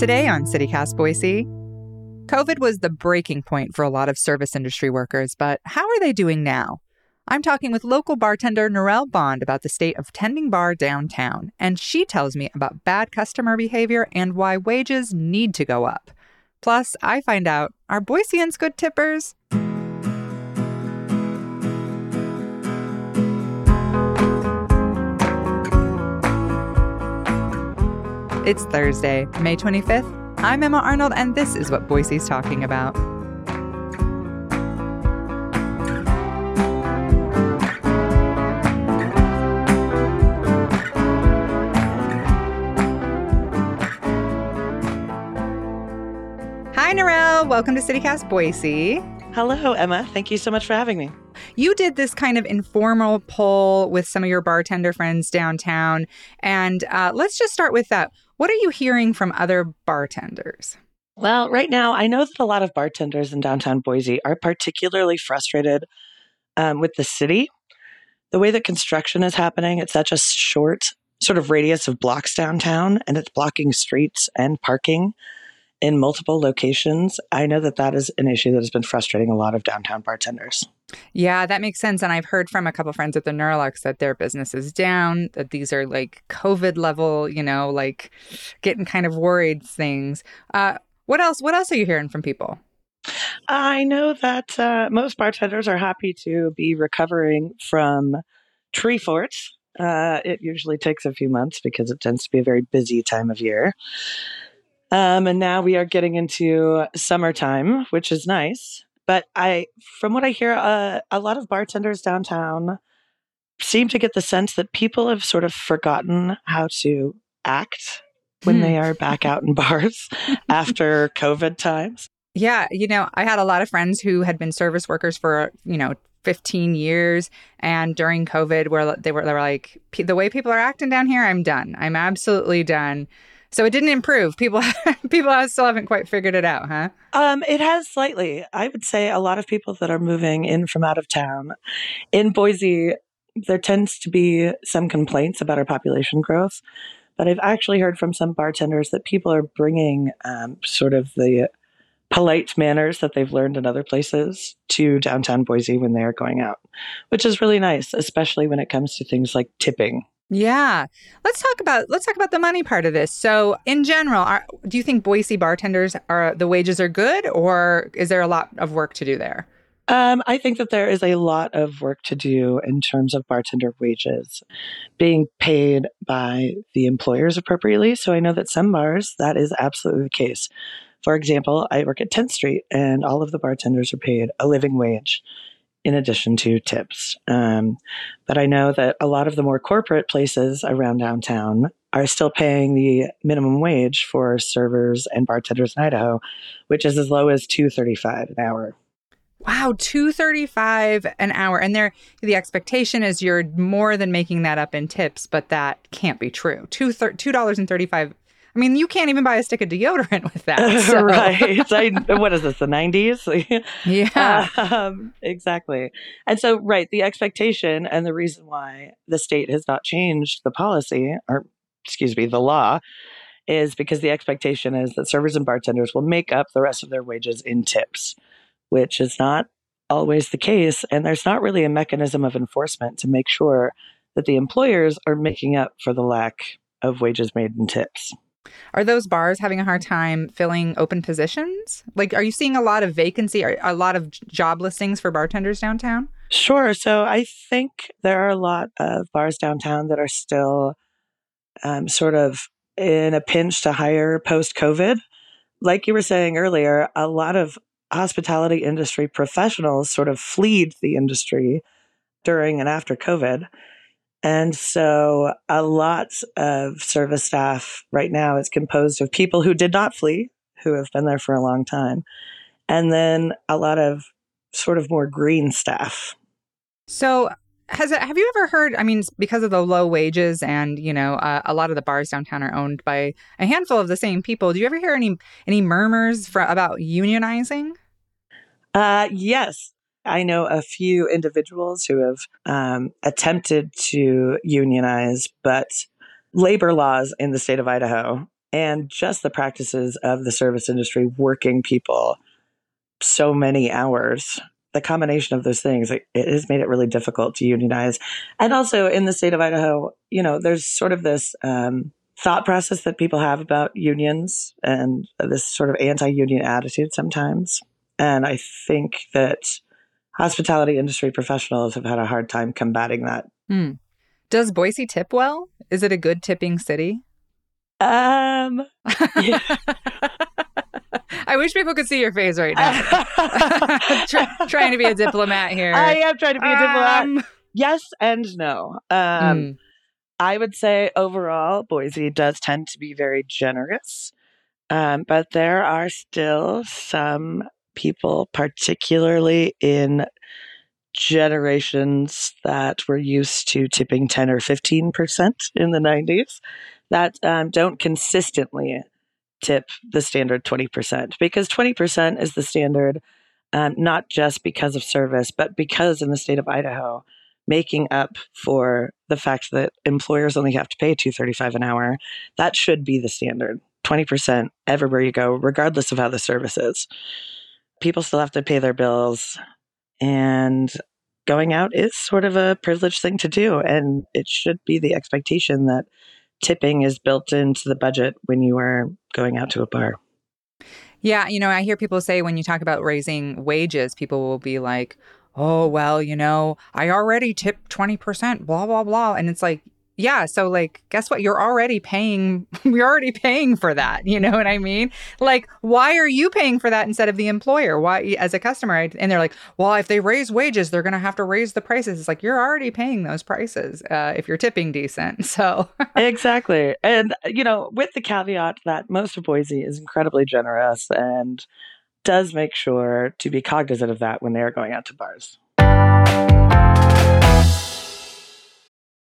Today on CityCast Boise, COVID was the breaking point for a lot of service industry workers, but how are they doing now? I'm talking with local bartender Norelle Bond about the state of tending bar downtown, and she tells me about bad customer behavior and why wages need to go up. Plus, I find out are Boiseans good tippers? It's Thursday, May 25th. I'm Emma Arnold, and this is what Boise's talking about. Hi, Norelle. Welcome to CityCast Boise. Hello, Emma. Thank you so much for having me. You did this kind of informal poll with some of your bartender friends downtown. And uh, let's just start with that. What are you hearing from other bartenders? Well, right now, I know that a lot of bartenders in downtown Boise are particularly frustrated um, with the city. The way that construction is happening, it's such a short sort of radius of blocks downtown, and it's blocking streets and parking in multiple locations. I know that that is an issue that has been frustrating a lot of downtown bartenders. Yeah, that makes sense. And I've heard from a couple friends at the Neurolux that their business is down, that these are like COVID level, you know, like getting kind of worried things. Uh, what else? What else are you hearing from people? I know that uh, most bartenders are happy to be recovering from Treefort. Uh, it usually takes a few months because it tends to be a very busy time of year. Um, and now we are getting into summertime, which is nice. But I, from what I hear, uh, a lot of bartenders downtown seem to get the sense that people have sort of forgotten how to act when hmm. they are back out in bars after COVID times. Yeah, you know, I had a lot of friends who had been service workers for, you know, 15 years and during covid where they were they were like the way people are acting down here i'm done i'm absolutely done so it didn't improve. People people still haven't quite figured it out, huh? Um, it has slightly. I would say a lot of people that are moving in from out of town in Boise, there tends to be some complaints about our population growth. But I've actually heard from some bartenders that people are bringing um, sort of the polite manners that they've learned in other places to downtown Boise when they are going out, which is really nice, especially when it comes to things like tipping. Yeah. Let's talk about let's talk about the money part of this. So, in general, are, do you think Boise bartenders are the wages are good or is there a lot of work to do there? Um, I think that there is a lot of work to do in terms of bartender wages being paid by the employers appropriately. So I know that some bars, that is absolutely the case. For example, I work at 10th Street and all of the bartenders are paid a living wage in addition to tips. Um, but I know that a lot of the more corporate places around downtown are still paying the minimum wage for servers and bartenders in Idaho, which is as low as two thirty five an hour. Wow, two thirty five an hour, and there the expectation is you're more than making that up in tips, but that can't be true. Two dollars and thirty five I mean, you can't even buy a stick of deodorant with that. So. right. I, what is this, the 90s? yeah. Um, exactly. And so, right, the expectation and the reason why the state has not changed the policy, or excuse me, the law, is because the expectation is that servers and bartenders will make up the rest of their wages in tips, which is not always the case. And there's not really a mechanism of enforcement to make sure that the employers are making up for the lack of wages made in tips. Are those bars having a hard time filling open positions? Like, are you seeing a lot of vacancy, or a lot of job listings for bartenders downtown? Sure. So I think there are a lot of bars downtown that are still um, sort of in a pinch to hire post COVID. Like you were saying earlier, a lot of hospitality industry professionals sort of fleed the industry during and after COVID. And so a lot of service staff right now is composed of people who did not flee, who have been there for a long time, and then a lot of sort of more green staff. So has it, have you ever heard? I mean, because of the low wages and you know uh, a lot of the bars downtown are owned by a handful of the same people. Do you ever hear any any murmurs for, about unionizing? Uh, yes, I know a few individuals who have um, attempted to unionize, but labor laws in the state of Idaho and just the practices of the service industry working people so many hours the combination of those things it, it, has made it really difficult to unionize. And also in the state of idaho you know there's sort of this um, thought process that people have about unions and this sort of anti-union attitude sometimes. And i think that hospitality industry professionals have had a hard time combating that hmm. does boise tip well is it a good tipping city um yeah. I wish people could see your face right now. Try, trying to be a diplomat here. I am trying to be a diplomat. Um, yes and no. Um, mm. I would say overall, Boise does tend to be very generous, um, but there are still some people, particularly in generations that were used to tipping 10 or 15% in the 90s, that um, don't consistently tip the standard 20% because 20% is the standard um, not just because of service, but because in the state of Idaho, making up for the fact that employers only have to pay 235 an hour, that should be the standard. 20% everywhere you go, regardless of how the service is. People still have to pay their bills, and going out is sort of a privileged thing to do. And it should be the expectation that tipping is built into the budget when you are going out to a bar. Yeah, you know, I hear people say when you talk about raising wages, people will be like, oh, well, you know, I already tip 20%, blah, blah, blah. And it's like, yeah so like guess what? You're already paying you're already paying for that you know what i mean? Like why are you paying for that instead of the employer? Why as a customer and they're like well if they raise wages they're going to have to raise the prices. It's like you're already paying those prices uh, if you're tipping decent so. Exactly and you know with the caveat that most of boise is incredibly generous and does make sure to be cognizant of that when they're going out to bars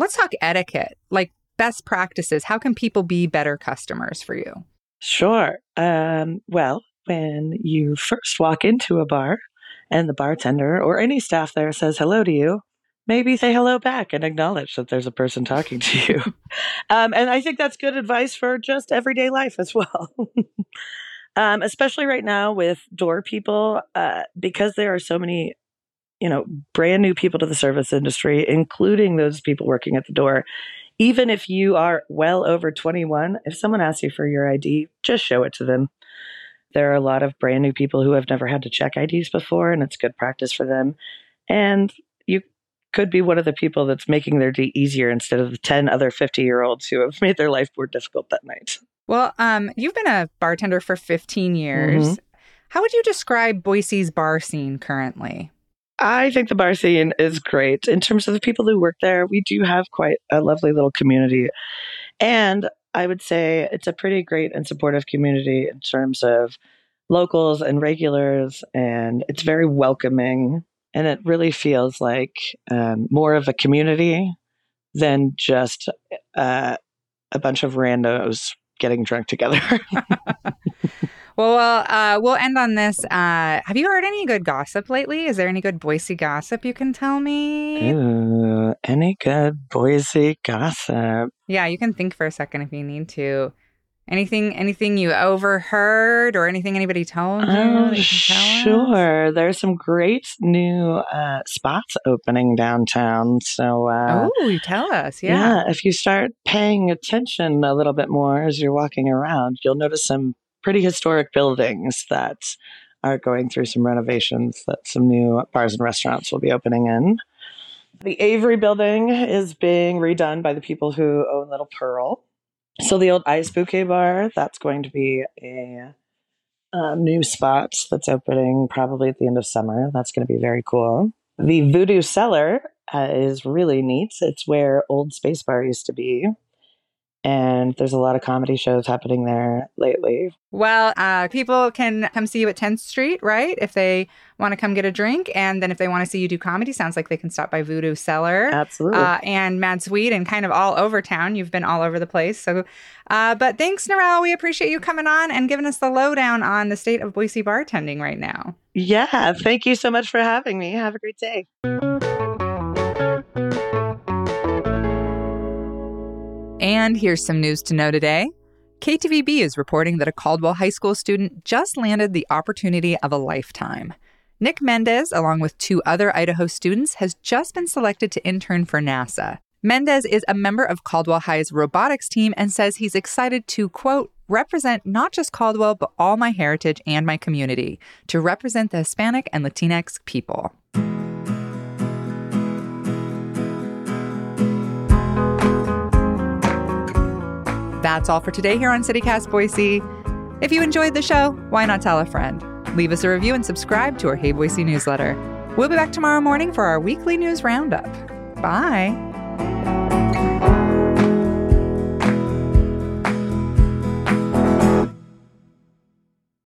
let's talk etiquette, like best practices. How can people be better customers for you? Sure. Um, well, when you first walk into a bar and the bartender or any staff there says hello to you, maybe say hello back and acknowledge that there's a person talking to you. um, and I think that's good advice for just everyday life as well. um, especially right now with door people, uh, because there are so many you know, brand new people to the service industry, including those people working at the door. Even if you are well over 21, if someone asks you for your ID, just show it to them. There are a lot of brand new people who have never had to check IDs before, and it's good practice for them. And you could be one of the people that's making their day easier instead of the 10 other 50 year olds who have made their life more difficult that night. Well, um, you've been a bartender for 15 years. Mm-hmm. How would you describe Boise's bar scene currently? I think the bar scene is great. In terms of the people who work there, we do have quite a lovely little community. And I would say it's a pretty great and supportive community in terms of locals and regulars, and it's very welcoming. And it really feels like um, more of a community than just uh, a bunch of randos getting drunk together. Well, uh, we'll end on this. Uh, have you heard any good gossip lately? Is there any good Boise gossip you can tell me? Ooh, any good Boise gossip? Yeah, you can think for a second if you need to. Anything anything you overheard or anything anybody told you? Oh, you tell us? sure. There's some great new uh, spots opening downtown. So, uh, oh, you tell us. Yeah. if you start paying attention a little bit more as you're walking around, you'll notice some pretty historic buildings that are going through some renovations that some new bars and restaurants will be opening in. The Avery building is being redone by the people who own Little Pearl. So the old Ice Bouquet Bar, that's going to be a um, new spot that's opening probably at the end of summer. That's going to be very cool. The Voodoo Cellar uh, is really neat. It's where Old Space Bar used to be. And there's a lot of comedy shows happening there lately. Well, uh, people can come see you at 10th Street, right? If they want to come get a drink. And then if they want to see you do comedy, sounds like they can stop by Voodoo Cellar. Absolutely. Uh, and Mad Swede and kind of all over town. You've been all over the place. So, uh, but thanks, Norelle. We appreciate you coming on and giving us the lowdown on the state of Boise bartending right now. yeah. Thank you so much for having me. Have a great day. And here's some news to know today. KTVB is reporting that a Caldwell High School student just landed the opportunity of a lifetime. Nick Mendez, along with two other Idaho students, has just been selected to intern for NASA. Mendez is a member of Caldwell High's robotics team and says he's excited to, quote, represent not just Caldwell, but all my heritage and my community, to represent the Hispanic and Latinx people. That's all for today here on CityCast Boise. If you enjoyed the show, why not tell a friend? Leave us a review and subscribe to our Hey Boise newsletter. We'll be back tomorrow morning for our weekly news roundup. Bye.